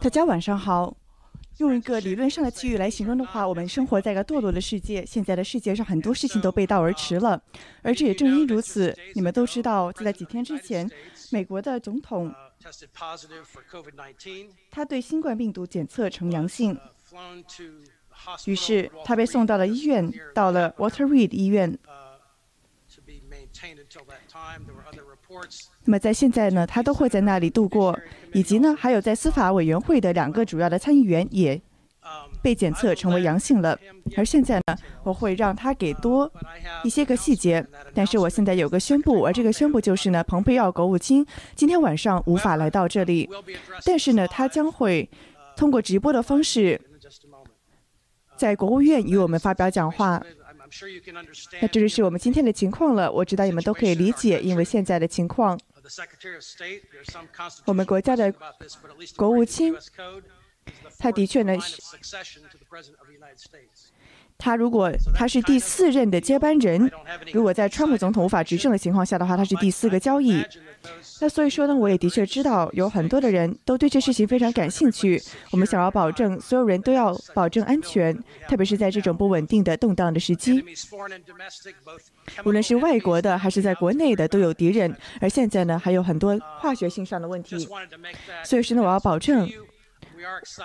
大家晚上好。用一个理论上的词语来形容的话，我们生活在一个堕落的世界。现在的世界上很多事情都背道而驰了，而这也正因如此。你们都知道，就在几天之前，美国的总统他对新冠病毒检测呈阳性，于是他被送到了医院，到了 Walter Reed 医院。那么在现在呢，他都会在那里度过，以及呢，还有在司法委员会的两个主要的参议员也被检测成为阳性了。而现在呢，我会让他给多一些个细节。但是我现在有个宣布，而这个宣布就是呢，蓬佩奥国务卿今天晚上无法来到这里，但是呢，他将会通过直播的方式在国务院与我们发表讲话。那这就是我们今天的情况了。我知道你们都可以理解，因为现在的情况，我们国家的国务卿，他的确呢，他如果他是第四任的接班人，如果在川普总统无法执政的情况下的话，他是第四个交易。那所以说呢，我也的确知道有很多的人都对这事情非常感兴趣。我们想要保证所有人都要保证安全，特别是在这种不稳定的、动荡的时机。无论是外国的还是在国内的，都有敌人。而现在呢，还有很多化学性上的问题。所以说呢，我要保证。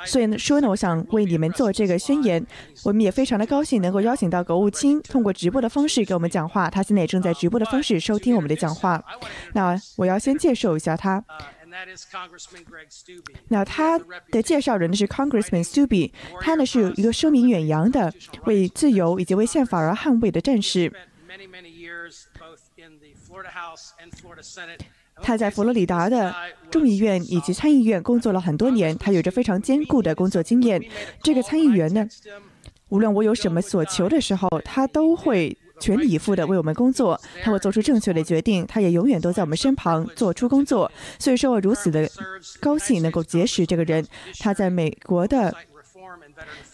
所以呢，说呢，我想为你们做这个宣言。我们也非常的高兴能够邀请到国务卿通过直播的方式给我们讲话。他现在也正在直播的方式收听我们的讲话。那我要先介绍一下他。那他的介绍人呢是 Congressman Stubbe，他呢是一个声名远扬的为自由以及为宪法而捍卫的战士。他在佛罗里达的众议院以及参议院工作了很多年，他有着非常坚固的工作经验。这个参议员呢，无论我有什么所求的时候，他都会全力以赴的为我们工作，他会做出正确的决定，他也永远都在我们身旁做出工作。所以说我如此的高兴能够结识这个人。他在美国的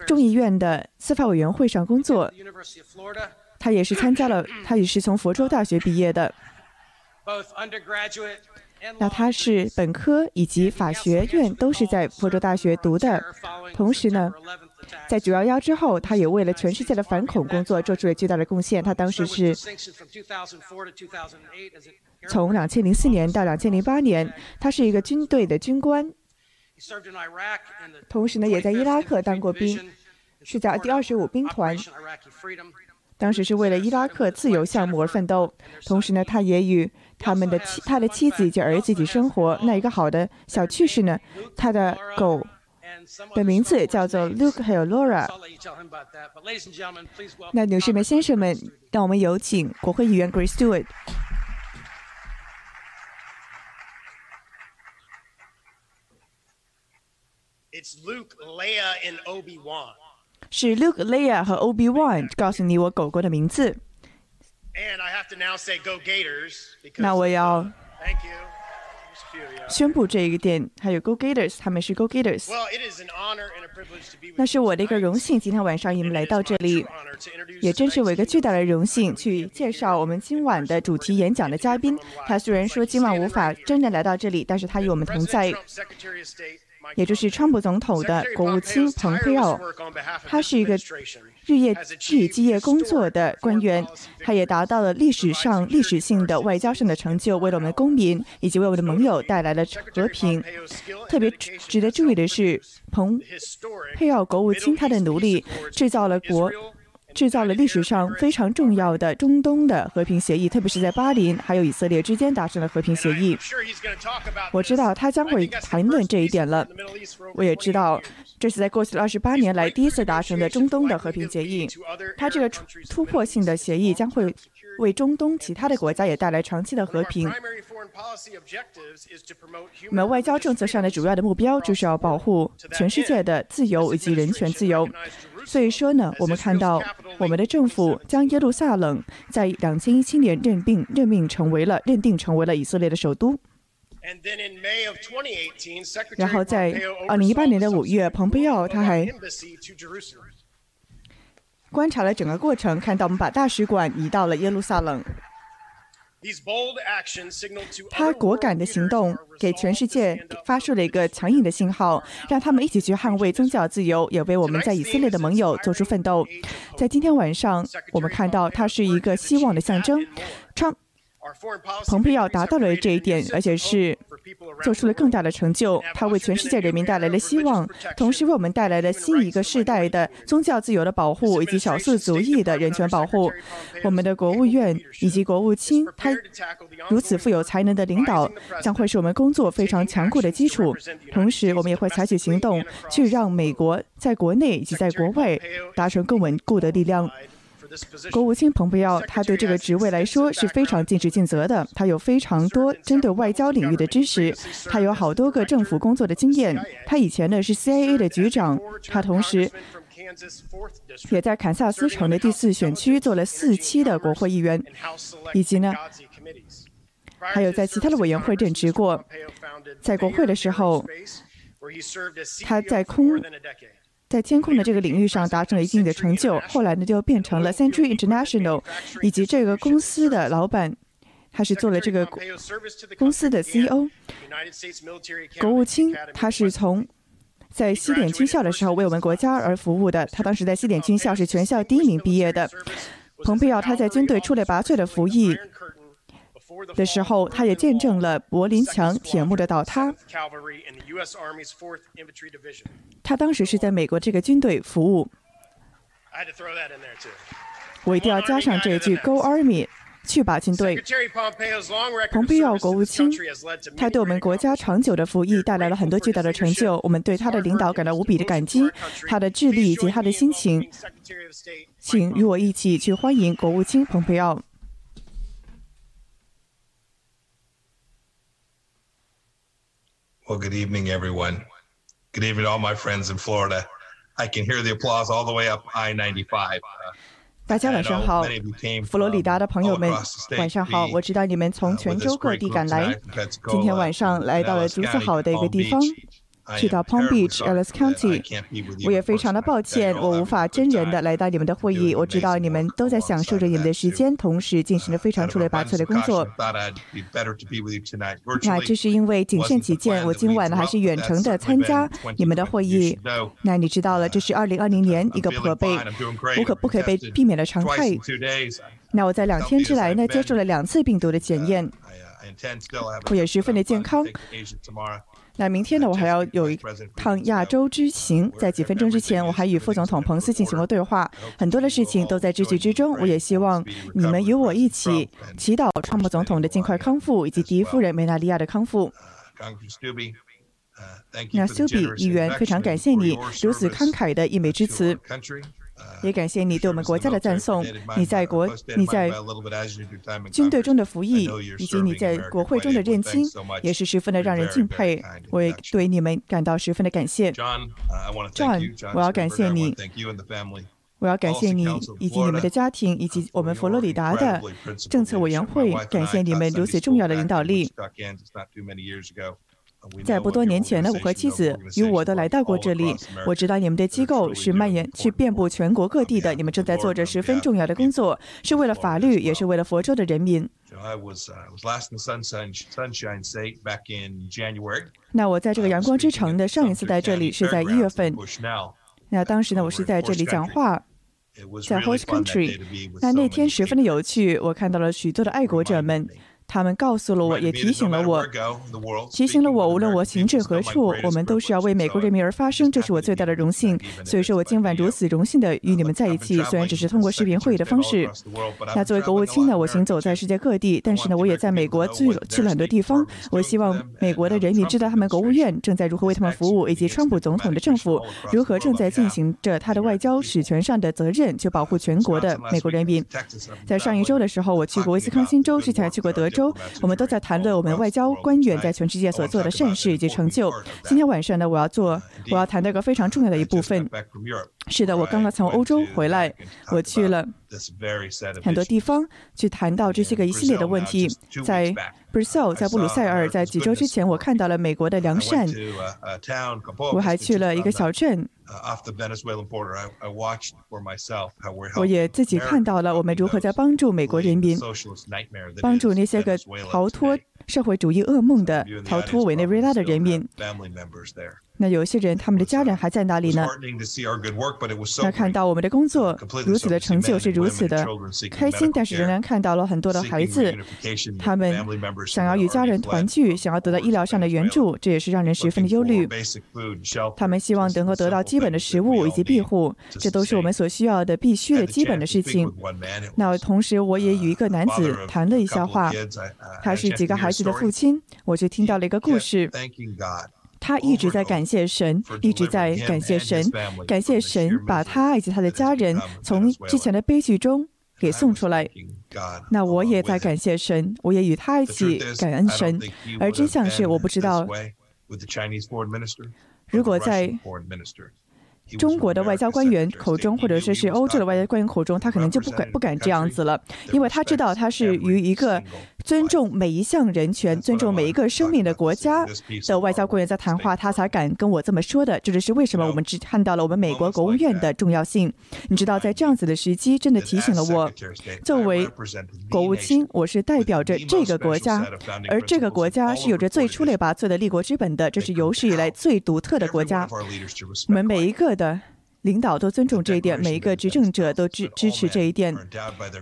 众议院的司法委员会上工作，他也是参加了，他也是从佛州大学毕业的。那他是本科以及法学院都是在佛州大学读的，同时呢，在九幺幺之后，他也为了全世界的反恐工作做出了巨大的贡献。他当时是从两千零四年到两千零八年，他是一个军队的军官，同时呢，也在伊拉克当过兵，是在第二十五兵团。当时是为了伊拉克自由项目而奋斗，同时呢，他也与他们的妻、他的妻子以及儿子一起生活。那一个好的小趣事呢，他的狗的名字叫做 Luke 还有 Laura。那女士们、先生们，让我们有请国会议员 Grace Stewart。It's Luke, Leia, and Obi Wan. 是 Luke、Leia 和 Obi Wan 告诉你我狗狗的名字。那我要宣布这一点，还有 Go Gators，他们是 Go Gators。那是我的一个荣幸，今天晚上你们来到这里，也真是我一个巨大的荣幸，去介绍我们今晚的主题演讲的嘉宾。他虽然说今晚无法真的来到这里，但是他与我们同在。也就是川普总统的国务卿蓬佩奥，他是一个日夜日以继夜工作的官员，他也达到了历史上历史性的外交上的成就，为了我们的公民以及为我们的盟友带来了和平。特别值得注意的是，蓬佩奥国务卿他的努力制造了国。制造了历史上非常重要的中东的和平协议，特别是在巴林还有以色列之间达成了和平协议。我知道他将会谈论这一点了。我也知道这是在过去的二十八年来第一次达成的中东的和平协议。他这个突突破性的协议将会为中东其他的国家也带来长期的和平。我们外交政策上的主要的目标就是要保护全世界的自由以及人权自由。所以说呢，我们看到我们的政府将耶路撒冷在两千一七年认定任命成为了认定成为了以色列的首都。然后在二零一八年的五月，蓬佩奥他还观察了整个过程，看到我们把大使馆移到了耶路撒冷。他果敢的行动给全世界发出了一个强硬的信号，让他们一起去捍卫宗教自由，也为我们在以色列的盟友做出奋斗。在今天晚上，我们看到他是一个希望的象征。川蓬佩奥达到了这一点，而且是做出了更大的成就。他为全世界人民带来了希望，同时为我们带来了新一个世代的宗教自由的保护以及少数族裔的人权保护。我们的国务院以及国务卿，他如此富有才能的领导，将会是我们工作非常强固的基础。同时，我们也会采取行动，去让美国在国内以及在国外达成更稳固的力量。国务卿蓬佩奥，他对这个职位来说是非常尽职尽责的。他有非常多针对外交领域的知识，他有好多个政府工作的经验。他以前呢是 CIA 的局长，他同时也在堪萨斯城的第四选区做了四期的国会议员，以及呢还有在其他的委员会任职过。在国会的时候，他在空。在监控的这个领域上达成了一定的成就，后来呢就变成了 Century International，以及这个公司的老板，他是做了这个公司的 CEO。国务卿他是从在西点军校的时候为我们国家而服务的，他当时在西点军校是全校第一名毕业的。蓬佩奥他在军队出类拔萃的服役。的时候，他也见证了柏林墙铁幕的倒塌。他当时是在美国这个军队服务。我一定要加上这一句：“Go Army，去吧军队。”蓬佩奥国务卿，他对我们国家长久的服役带来了很多巨大的成就，我们对他的领导感到无比的感激。他的智力以及他的心情，请与我一起去欢迎国务卿蓬佩奥。Well, good evening, everyone. Good evening to all my friends in Florida. I can hear the applause all the way up I-95. 大家晚上好，佛罗里达的朋友们，晚上好。我知道你们从全州各地赶来，今天晚上来到了如此好的一个地方。 去到 Palm Beach, Ellis County，我也非常的抱歉，我无法真人的来到你们的会议。我知道你们都在享受着你们的时间，同时进行了非常出类拔萃的工作。那这是因为谨慎起见，我今晚呢还是远程的参加你们的会议。那你知道了，这是二零二零年一个不可被无可不可被避免的常态。那我在两天之来呢，接受了两次病毒的检验，我也十分的健康。那明天呢，我还要有一趟亚洲之行。在几分钟之前，我还与副总统彭斯进行过对话，很多的事情都在秩序之中。我也希望你们与我一起祈祷川普总统的尽快康复，以及第一夫人梅纳利亚的康复。那苏比议员，非常感谢你如此慷慨的溢美之词。也感谢你对我们国家的赞颂。你在国，你在军队中的服役，以及你在国会中的认亲，也是十分的让人敬佩。我也对你们感到十分的感谢。John，我要感谢你，我要感谢你以及你们的家庭，以及我们佛罗里达的政策委员会，感谢你们如此重要的领导力。在不多年前呢，我和妻子与我都来到过这里。我知道你们的机构是蔓延、去遍布全国各地的。你们正在做着十分重要的工作，是为了法律，也是为了佛州的人民。那我在这个阳光之城的上一次在这里是在一月份。那当时呢，我是在这里讲话，在 Host Country。那那天十分的有趣，我看到了许多的爱国者们。他们告诉了我，也提醒了我，提醒了我，无论我行至何处，我们都是要为美国人民而发声，这是我最大的荣幸。所以说我今晚如此荣幸的与你们在一起，虽然只是通过视频会议的方式。那作为国务卿呢，我行走在世界各地，但是呢，我也在美国去了去了很多地方。我希望美国的人民知道，他们国务院正在如何为他们服务，以及川普总统的政府如何正在进行着他的外交使权上的责任，去保护全国的美国人民。在上一周的时候，我去过威斯康星州，之前还去过德州。我们都在谈论我们外交官员在全世界所做的善事以及成就。今天晚上呢，我要做，我要谈到一个非常重要的一部分，是的，我刚刚从欧洲回来，我去了很多地方，去谈到这些个一系列的问题。在 Brazil，在布鲁塞尔，在几周之前，我看到了美国的良善。我还去了一个小镇。我也自己看到了我们如何在帮助美国人民，帮助那些个逃脱社会主义噩梦的、逃脱委内瑞拉的人民。那有些人，他们的家人还在那里呢？那看到我们的工作如此的成就是如此的开心，但是仍然看到了很多的孩子，他们想要与家人团聚，想要得到医疗上的援助，这也是让人十分的忧虑。他们希望能够得到基本的食物以及庇护，这都是我们所需要的必须的基本的事情。那同时，我也与一个男子谈了一下话，他是几个孩子的父亲，我就听到了一个故事。他一直在感谢神，一直在感谢神，感谢神把他以及他的家人从之前的悲剧中给送出来。那我也在感谢神，我也与他一起感恩神。而真相是，我不知道，如果在。中国的外交官员口中，或者说是欧洲的外交官员口中，他可能就不敢不敢这样子了，因为他知道他是与一个尊重每一项人权、尊重每一个生命的国家的外交官员在谈话，他才敢跟我这么说的。这就是为什么我们只看到了我们美国国务院的重要性。你知道，在这样子的时机，真的提醒了我，作为国务卿，我是代表着这个国家，而这个国家是有着最出类拔萃的立国之本的，这是有史以来最独特的国家。我们每一个。的领导都尊重这一点，每一个执政者都支支持这一点。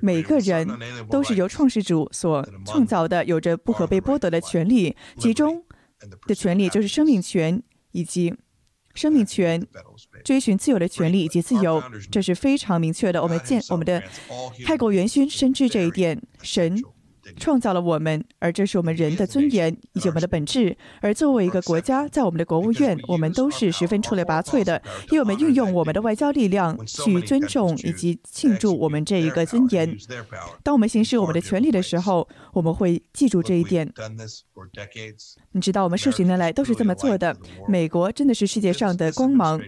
每个人都是由创始主所创造的，有着不可被剥夺的权利。其中的权利就是生命权以及生命权、追寻自由的权利以及自由，这是非常明确的。我们见我们的开国元勋深知这一点，神。创造了我们，而这是我们人的尊严以及我们的本质。而作为一个国家，在我们的国务院，我们都是十分出类拔萃的，因为我们运用我们的外交力量去尊重以及庆祝我们这一个尊严。当我们行使我们的权利的时候，我们会记住这一点。你知道，我们数十年来都是这么做的。美国真的是世界上的光芒，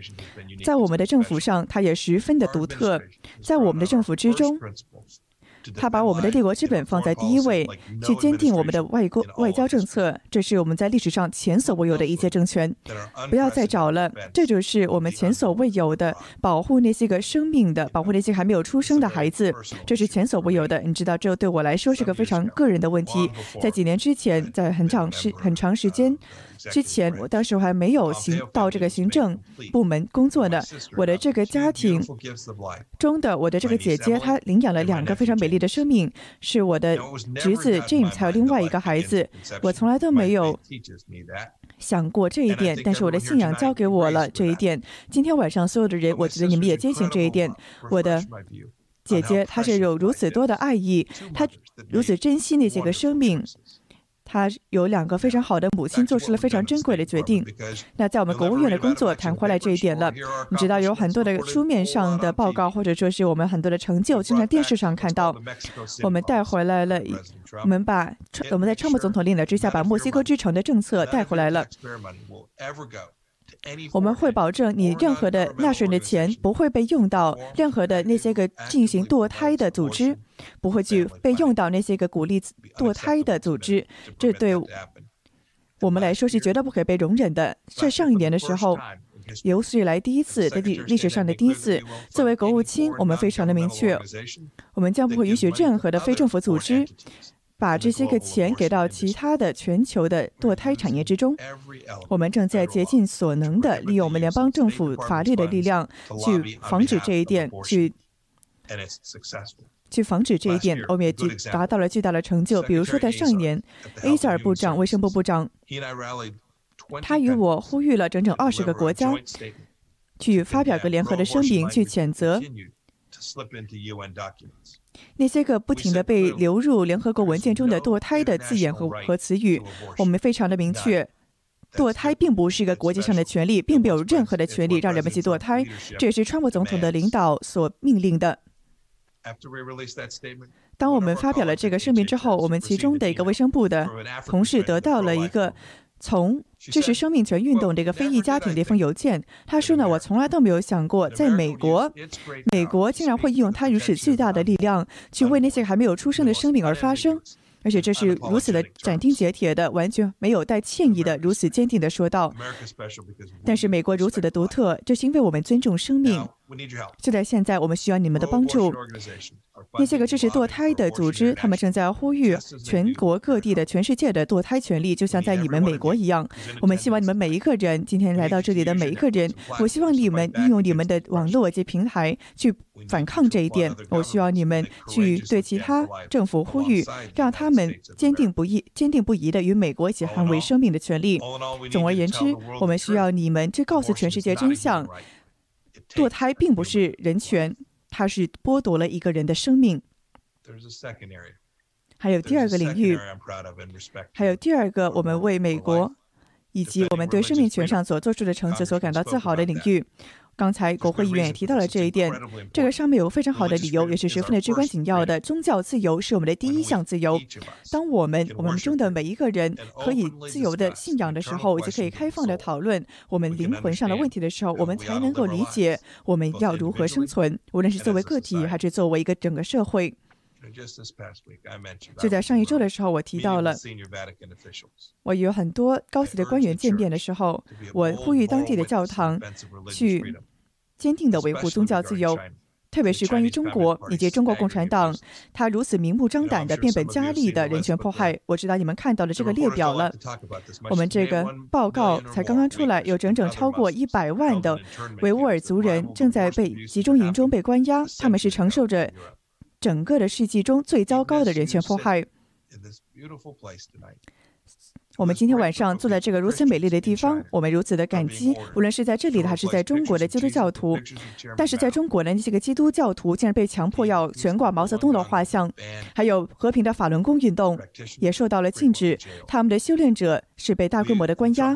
在我们的政府上，它也十分的独特。在我们的政府之中。他把我们的帝国之本放在第一位，去坚定我们的外国外交政策，这是我们在历史上前所未有的一届政权。不要再找了，这就是我们前所未有的保护那些个生命的，保护那些还没有出生的孩子，这是前所未有的。你知道，这对我来说是个非常个人的问题。在几年之前，在很长时很长时间。之前，我当时还没有行到这个行政部门工作呢。我的这个家庭中的我的这个姐姐，她领养了两个非常美丽的生命，是我的侄子 James，还有另外一个孩子。我从来都没有想过这一点，但是我的信仰教给我了这一点。今天晚上，所有的人，我觉得你们也坚信这一点。我的姐姐，她是有如此多的爱意，她如此珍惜那些个生命。他有两个非常好的母亲，做出了非常珍贵的决定。那在我们国务院的工作谈回来这一点了。你知道有很多的书面上的报告，或者说是我们很多的成就，经常电视上看到。我们带回来了，我们把我们在川普总统领导之下，把墨西哥之城的政策带回来了。我们会保证你任何的纳税人的钱不会被用到任何的那些个进行堕胎的组织，不会去被用到那些个鼓励堕胎的组织。这对我们来说是绝对不可以被容忍的。在上一年的时候，有史以来第一次，在历历史上的第一次，作为国务卿，我们非常的明确，我们将不会允许任何的非政府组织。把这些个钱给到其他的全球的堕胎产业之中，我们正在竭尽所能的利用我们联邦政府法律的力量去防止这一点，去去防止这一点，我们也达到了巨大的成就。比如说，在上一年，A 塞尔部长、卫生部部长，他与我呼吁了整整二十个国家，去发表个联合的声明，去谴责。那些个不停的被流入联合国文件中的堕胎的字眼和和词语，我们非常的明确，堕胎并不是一个国际上的权利，并没有任何的权利让人们去堕胎，这也是川普总统的领导所命令的。当我们发表了这个声明之后，我们其中的一个卫生部的同事得到了一个从支持生命权运动这个非裔家庭的一封邮件，他说呢，我从来都没有想过，在美国，美国竟然会用他如此巨大的力量去为那些还没有出生的生命而发声。而且这是如此的斩钉截铁的，完全没有带歉意的，如此坚定的说道。但是美国如此的独特，就是因为我们尊重生命。就在现在，我们需要你们的帮助。那些个支持堕胎的组织，他们正在呼吁全国各地的、全世界的堕胎权利，就像在你们美国一样。我们希望你们每一个人，今天来到这里的每一个人，我希望你们利用你们的网络及平台去反抗这一点。我需要你们去对其他政府呼吁，让他们坚定不移、坚定不移的与美国一起捍卫生命的权利。总而言之，我们需要你们去告诉全世界真相：堕胎并不是人权。它是剥夺了一个人的生命。还有第二个领域，还有第二个我们为美国以及我们对生命权上所做出的成就所感到自豪的领域。刚才国会议员也提到了这一点，这个上面有非常好的理由，也是十分的至关紧要的。宗教自由是我们的第一项自由。当我们我们中的每一个人可以自由的信仰的时候，以及可以开放的讨论我们灵魂上的问题的时候，我们才能够理解我们要如何生存，无论是作为个体还是作为一个整个社会。就在上一周的时候，我提到了，我与很多高级的官员见面的时候，我呼吁当地的教堂去。坚定地维护宗教自由，特别是关于中国以及中国共产党，他如此明目张胆的变本加厉的人权迫害。我知道你们看到了这个列表了。我们这个报告才刚刚出来，有整整超过一百万的维吾尔族人正在被集中营中被关押，他们是承受着整个的世纪中最糟糕的人权迫害。我们今天晚上坐在这个如此美丽的地方，我们如此的感激，无论是在这里的还是在中国的基督教徒。但是在中国的那些个基督教徒竟然被强迫要悬挂毛泽东的画像，还有和平的法轮功运动也受到了禁止，他们的修炼者是被大规模的关押。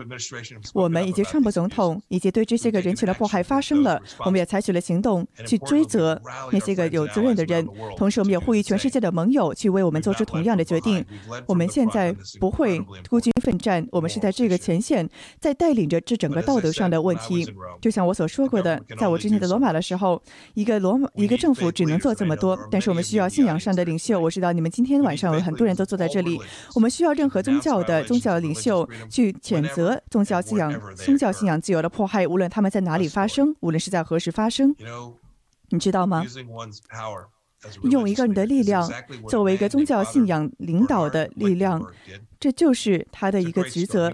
我们以及川普总统以及对这些个人群的迫害发生了，我们也采取了行动去追责那些个有责任的人。同时，我们也呼吁全世界的盟友去为我们做出同样的决定。我们现在不会孤军。奋战，我们是在这个前线，在带领着这整个道德上的问题。就像我所说过的，在我之前的罗马的时候，一个罗马一个政府只能做这么多，但是我们需要信仰上的领袖。我知道你们今天晚上有很多人都坐在这里，我们需要任何宗教的宗教领袖去谴责宗教信仰、宗教信仰自由的迫害，无论他们在哪里发生，无论是在何时发生。你知道吗？用一个人的力量作为一个宗教信仰领导的力量。这就是他的一个职责。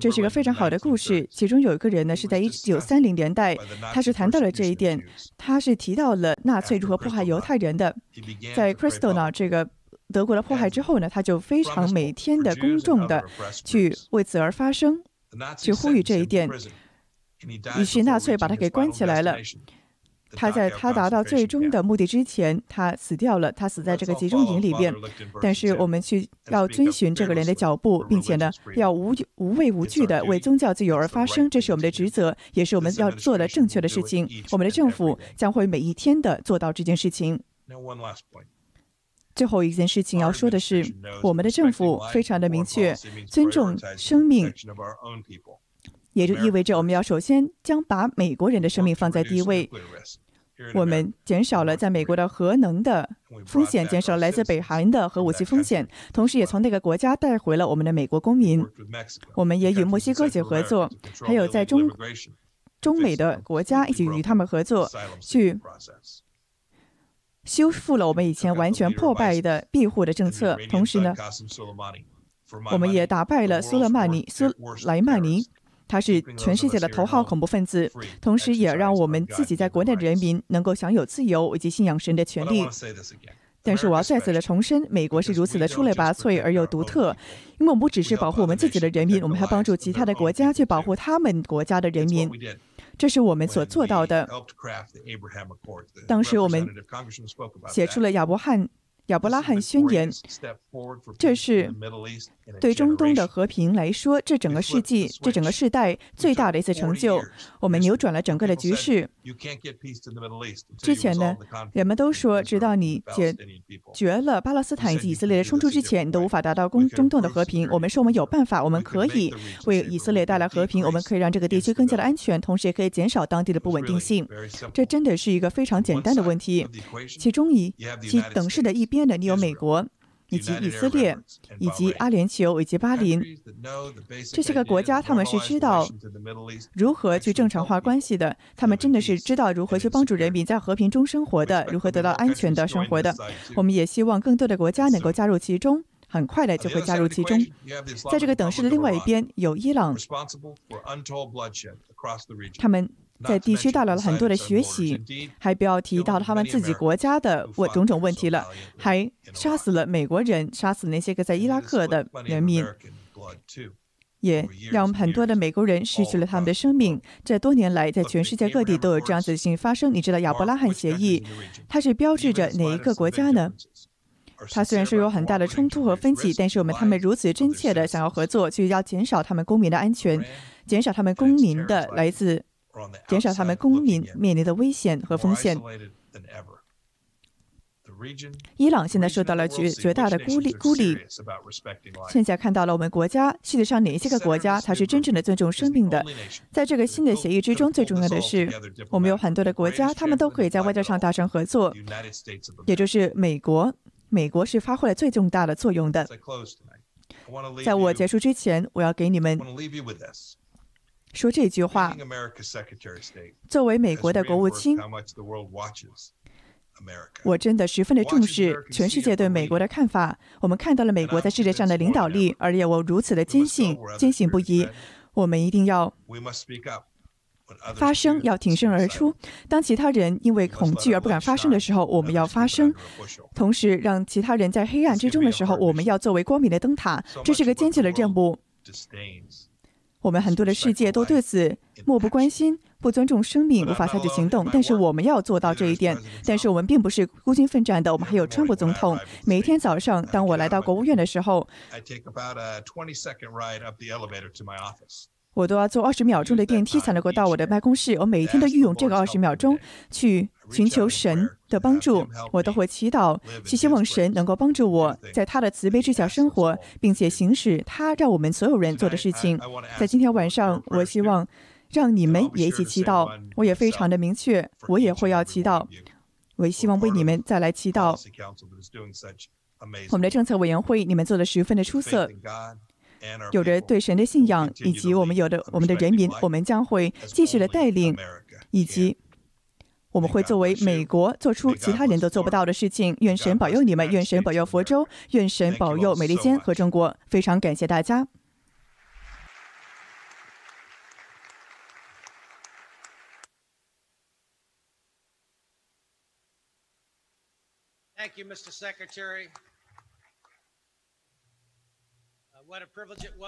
这是一个非常好的故事。其中有一个人呢，是在一九三零年代，他是谈到了这一点。他是提到了纳粹如何迫害犹太人的。在 Crystal 呢这个德国的迫害之后呢，他就非常每天的公众的去为此而发声，去呼吁这一点。于是纳粹把他给关起来了。他在他达到最终的目的之前，他死掉了。他死在这个集中营里边。但是我们去要遵循这个人的脚步，并且呢，要无无畏无惧的为宗教自由而发声，这是我们的职责，也是我们要做的正确的事情。我们的政府将会每一天的做到这件事情。最后一件事情要说的是，我们的政府非常的明确，尊重生命。也就意味着，我们要首先将把美国人的生命放在第一位。我们减少了在美国的核能的风险，减少了来自北韩的核武器风险，同时也从那个国家带回了我们的美国公民。我们也与墨西哥一起合作，还有在中中美的国家一起与他们合作，去修复了我们以前完全破败的庇护的政策。同时呢，我们也打败了苏勒曼尼苏莱曼尼。他是全世界的头号恐怖分子，同时也让我们自己在国内的人民能够享有自由以及信仰神的权利。但是我要再次的重申，美国是如此的出类拔萃而又独特，因为我们不只是保护我们自己的人民，我们还帮助其他的国家去保护他们国家的人民。这是我们所做到的。当时我们写出了亚伯汉亚伯拉罕宣言，这是对中东的和平来说，这整个世纪、这整个世代最大的一次成就。我们扭转了整个的局势。之前呢，人们都说，直到你解决了巴勒斯坦以及以色列的冲突之前，你都无法达到中中东的和平。我们说，我们有办法，我们可以为以色列带来和平，我们可以让这个地区更加的安全，同时也可以减少当地的不稳定性。这真的是一个非常简单的问题。其中一其等式的一边。的，你有美国，以及以色列，以及阿联酋，以及巴林这些个国家，他们是知道如何去正常化关系的。他们真的是知道如何去帮助人民在和平中生活的，如何得到安全的生活的。我们也希望更多的国家能够加入其中，很快的就会加入其中。在这个等式的另外一边，有伊朗，他们。在地区带来了很多的学习，还不要提到他们自己国家的问种种问题了，还杀死了美国人，杀死那些个在伊拉克的人民，也让很多的美国人失去了他们的生命。这多年来，在全世界各地都有这样子的事情发生。你知道亚伯拉罕协议，它是标志着哪一个国家呢？它虽然说有很大的冲突和分歧，但是我们他们如此真切的想要合作，就要减少他们公民的安全，减少他们公民的来自。减少他们公民面临的危险和风险。伊朗现在受到了绝绝大的孤立孤立。现在看到了我们国家，世界上哪些个国家才是真正的尊重生命的？在这个新的协议之中，最重要的是，我们有很多的国家，他们都可以在外交上达成合作，也就是美国。美国是发挥了最重大的作用的。在我结束之前，我要给你们。说这句话。作为美国的国务卿，我真的十分的重视全世界对美国的看法。我们看到了美国在世界上的领导力，而且我如此的坚信、坚信不疑。我们一定要发声，要挺身而出。当其他人因为恐惧而不敢发声的时候，我们要发声；同时，让其他人在黑暗之中的时候，我们要作为光明的灯塔。这是个艰巨的任务。我们很多的世界都对此漠不关心，不尊重生命，无法采取行动。但是我们要做到这一点。但是我们并不是孤军奋战的，我们还有川普总统。每一天早上，当我来到国务院的时候。我都要坐二十秒钟的电梯才能够到我的办公室。我每一天都运用这个二十秒钟去寻求神的帮助。我都会祈祷，去希望神能够帮助我在他的慈悲之下生活，并且行使他让我们所有人做的事情。在今天晚上，我希望让你们也一起祈祷。我也非常的明确，我也会要祈祷。我也希望为你们再来祈祷。我们的政策委员会，你们做的十分的出色。有着对神的信仰，以及我们有的我们的人民，我们将会继续的带领，以及我们会作为美国做出其他人都做不到的事情。愿神保佑你们，愿神保佑佛州，愿神保佑美利坚和中国。非常感谢大家。Thank you, Mr. Secretary.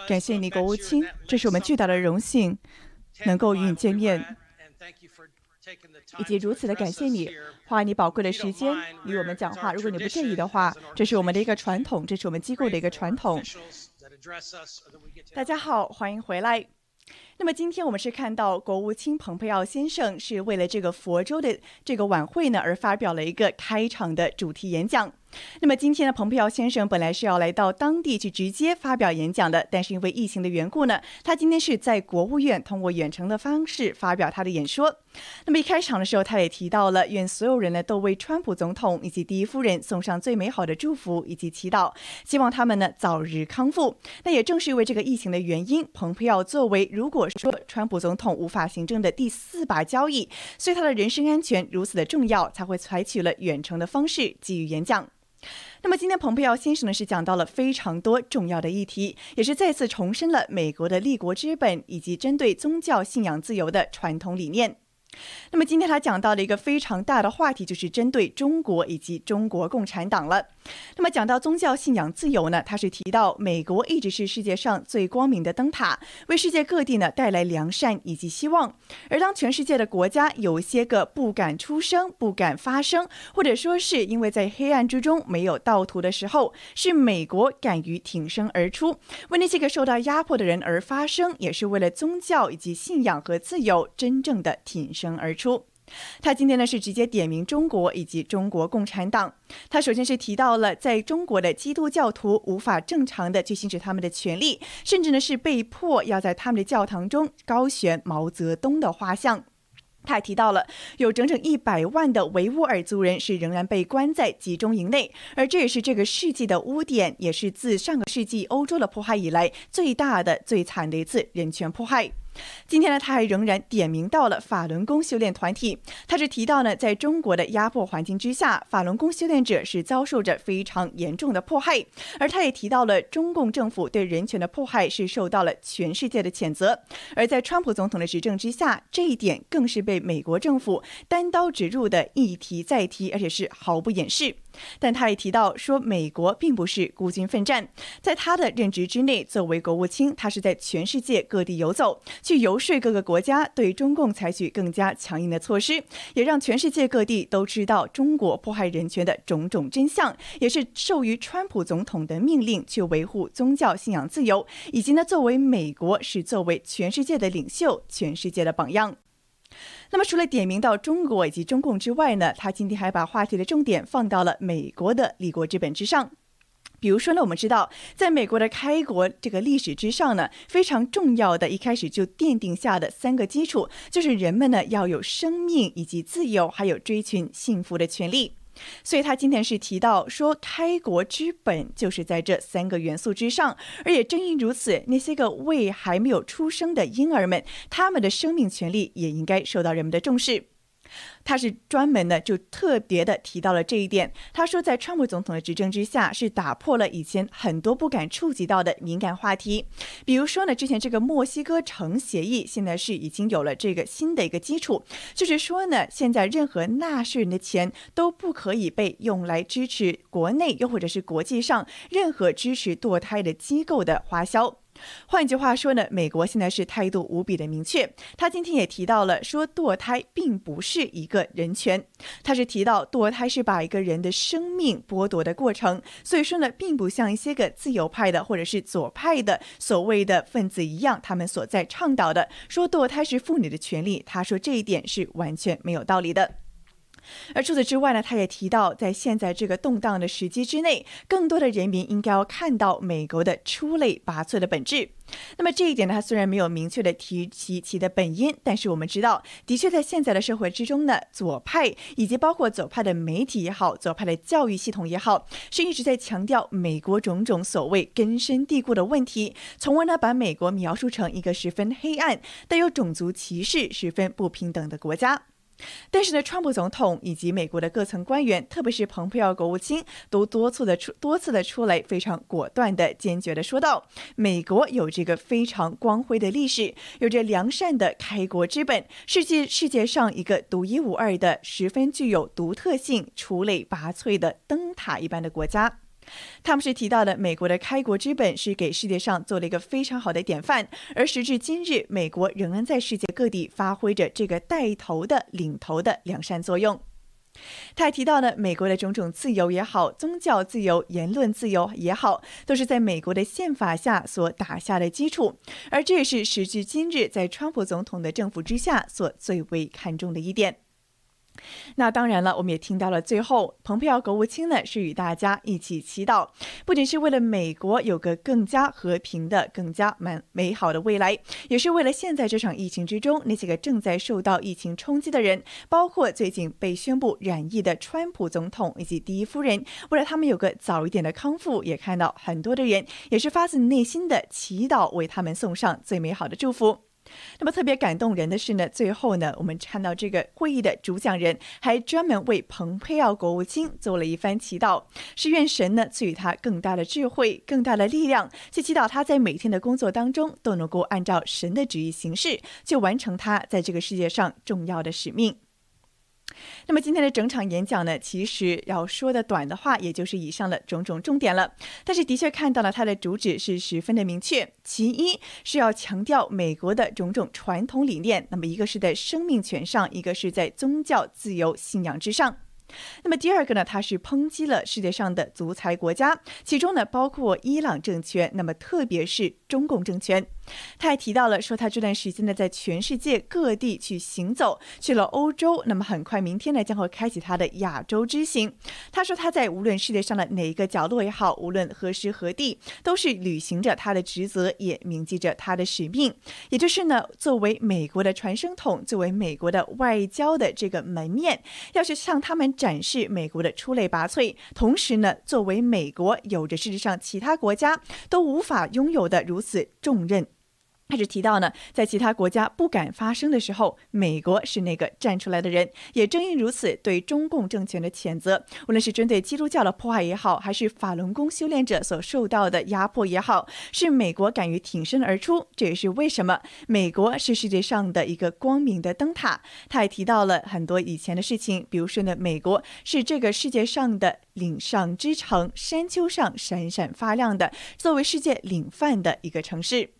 感谢你，国务卿，这是我们巨大的荣幸，能够与你见面，以及如此的感谢你花你宝贵的时间与我们讲话。如果你不介意的话，这是我们的一个传统，这是我们机构的一个传统。大家好，欢迎回来。那么今天我们是看到国务卿蓬佩奥先生是为了这个佛州的这个晚会呢而发表了一个开场的主题演讲。那么今天的蓬佩奥先生本来是要来到当地去直接发表演讲的，但是因为疫情的缘故呢，他今天是在国务院通过远程的方式发表他的演说。那么一开场的时候，他也提到了愿所有人呢都为川普总统以及第一夫人送上最美好的祝福以及祈祷，希望他们呢早日康复。那也正是因为这个疫情的原因，蓬佩奥作为如果说川普总统无法行政的第四把交椅，所以他的人身安全如此的重要，才会采取了远程的方式给予演讲。那么今天，蓬佩奥先生呢是讲到了非常多重要的议题，也是再次重申了美国的立国之本以及针对宗教信仰自由的传统理念。那么今天他讲到了一个非常大的话题，就是针对中国以及中国共产党了。那么讲到宗教信仰自由呢，他是提到美国一直是世界上最光明的灯塔，为世界各地呢带来良善以及希望。而当全世界的国家有些个不敢出声、不敢发声，或者说是因为在黑暗之中没有道途的时候，是美国敢于挺身而出，为那些个受到压迫的人而发声，也是为了宗教以及信仰和自由真正的挺身而出。他今天呢是直接点名中国以及中国共产党。他首先是提到了在中国的基督教徒无法正常的去行使他们的权利，甚至呢是被迫要在他们的教堂中高悬毛泽东的画像。他还提到了有整整一百万的维吾尔族人是仍然被关在集中营内，而这也是这个世纪的污点，也是自上个世纪欧洲的迫害以来最大的、最惨的一次人权迫害。今天呢，他还仍然点名到了法轮功修炼团体。他是提到呢，在中国的压迫环境之下，法轮功修炼者是遭受着非常严重的迫害。而他也提到了中共政府对人权的迫害是受到了全世界的谴责。而在川普总统的执政之下，这一点更是被美国政府单刀直入的一提再提，而且是毫不掩饰。但他也提到说，美国并不是孤军奋战，在他的任职之内，作为国务卿，他是在全世界各地游走，去游说各个国家对中共采取更加强硬的措施，也让全世界各地都知道中国迫害人权的种种真相，也是授予川普总统的命令去维护宗教信仰自由，以及呢，作为美国是作为全世界的领袖，全世界的榜样。那么，除了点名到中国以及中共之外呢，他今天还把话题的重点放到了美国的立国之本之上。比如说呢，我们知道，在美国的开国这个历史之上呢，非常重要的一开始就奠定下的三个基础，就是人们呢要有生命以及自由，还有追寻幸福的权利。所以他今天是提到说，开国之本就是在这三个元素之上，而也正因如此，那些个未还没有出生的婴儿们，他们的生命权利也应该受到人们的重视。他是专门的，就特别的提到了这一点。他说，在川普总统的执政之下，是打破了以前很多不敢触及到的敏感话题。比如说呢，之前这个墨西哥城协议，现在是已经有了这个新的一个基础，就是说呢，现在任何纳税人的钱都不可以被用来支持国内又或者是国际上任何支持堕胎的机构的花销。换句话说呢，美国现在是态度无比的明确。他今天也提到了，说堕胎并不是一个人权，他是提到堕胎是把一个人的生命剥夺的过程。所以说呢，并不像一些个自由派的或者是左派的所谓的分子一样，他们所在倡导的说堕胎是妇女的权利。他说这一点是完全没有道理的。而除此之外呢，他也提到，在现在这个动荡的时机之内，更多的人民应该要看到美国的出类拔萃的本质。那么这一点呢，他虽然没有明确的提及其的本因，但是我们知道，的确在现在的社会之中呢，左派以及包括左派的媒体也好，左派的教育系统也好，是一直在强调美国种种所谓根深蒂固的问题，从而呢把美国描述成一个十分黑暗、带有种族歧视、十分不平等的国家。但是呢，川普总统以及美国的各层官员，特别是蓬佩奥国务卿，都多次的出多次的出来，非常果断的、坚决的说道：美国有这个非常光辉的历史，有着良善的开国之本，世界世界上一个独一无二的、十分具有独特性、出类拔萃的灯塔一般的国家。他们是提到的，美国的开国之本是给世界上做了一个非常好的典范，而时至今日，美国仍然在世界各地发挥着这个带头的、领头的良善作用。他还提到呢，美国的种种自由也好，宗教自由、言论自由也好，都是在美国的宪法下所打下的基础，而这也是时至今日在川普总统的政府之下所最为看重的一点。那当然了，我们也听到了最后，蓬佩奥国务卿呢是与大家一起祈祷，不仅是为了美国有个更加和平的、更加美美好的未来，也是为了现在这场疫情之中那些个正在受到疫情冲击的人，包括最近被宣布染疫的川普总统以及第一夫人，为了他们有个早一点的康复，也看到很多的人也是发自内心的祈祷，为他们送上最美好的祝福。那么特别感动人的是呢，最后呢，我们看到这个会议的主讲人还专门为蓬佩奥国务卿做了一番祈祷，是愿神呢赐予他更大的智慧、更大的力量，去祈祷他在每天的工作当中都能够按照神的旨意行事，去完成他在这个世界上重要的使命。那么今天的整场演讲呢，其实要说的短的话，也就是以上的种种重点了。但是的确看到了它的主旨是十分的明确，其一是要强调美国的种种传统理念，那么一个是在生命权上，一个是在宗教自由信仰之上。那么第二个呢，他是抨击了世界上的独裁国家，其中呢包括伊朗政权，那么特别是中共政权。他还提到了说，他这段时间呢在全世界各地去行走，去了欧洲，那么很快明天呢将会开启他的亚洲之行。他说他在无论世界上的哪一个角落也好，无论何时何地，都是履行着他的职责，也铭记着他的使命，也就是呢作为美国的传声筒，作为美国的外交的这个门面，要是向他们。展示美国的出类拔萃，同时呢，作为美国有着世界上其他国家都无法拥有的如此重任。他是提到呢，在其他国家不敢发声的时候，美国是那个站出来的人。也正因如此，对中共政权的谴责，无论是针对基督教的迫害也好，还是法轮功修炼者所受到的压迫也好，是美国敢于挺身而出。这也是为什么美国是世界上的一个光明的灯塔。他也提到了很多以前的事情，比如说呢，美国是这个世界上的岭上之城，山丘上闪闪发亮的，作为世界领范的一个城市。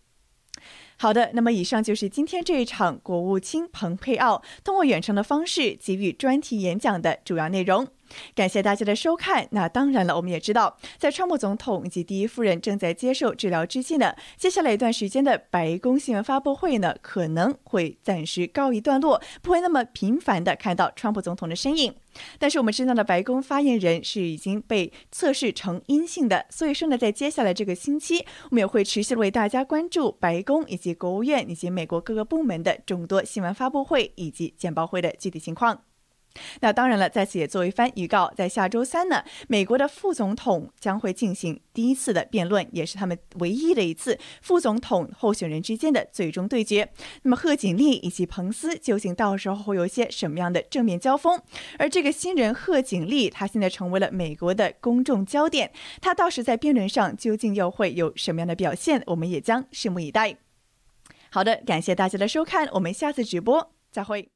好的，那么以上就是今天这一场国务卿蓬佩奥通过远程的方式给予专题演讲的主要内容。感谢大家的收看。那当然了，我们也知道，在川普总统以及第一夫人正在接受治疗之际呢，接下来一段时间的白宫新闻发布会呢，可能会暂时告一段落，不会那么频繁的看到川普总统的身影。但是我们知道呢，白宫发言人是已经被测试成阴性的，所以说呢，在接下来这个星期，我们也会持续为大家关注白宫以及国务院以及美国各个部门的众多新闻发布会以及简报会的具体情况。那当然了，在此也做一番预告，在下周三呢，美国的副总统将会进行第一次的辩论，也是他们唯一的一次副总统候选人之间的最终对决。那么贺锦丽以及彭斯究竟到时候会有一些什么样的正面交锋？而这个新人贺锦丽，她现在成为了美国的公众焦点，她到时在辩论上究竟又会有什么样的表现？我们也将拭目以待。好的，感谢大家的收看，我们下次直播再会。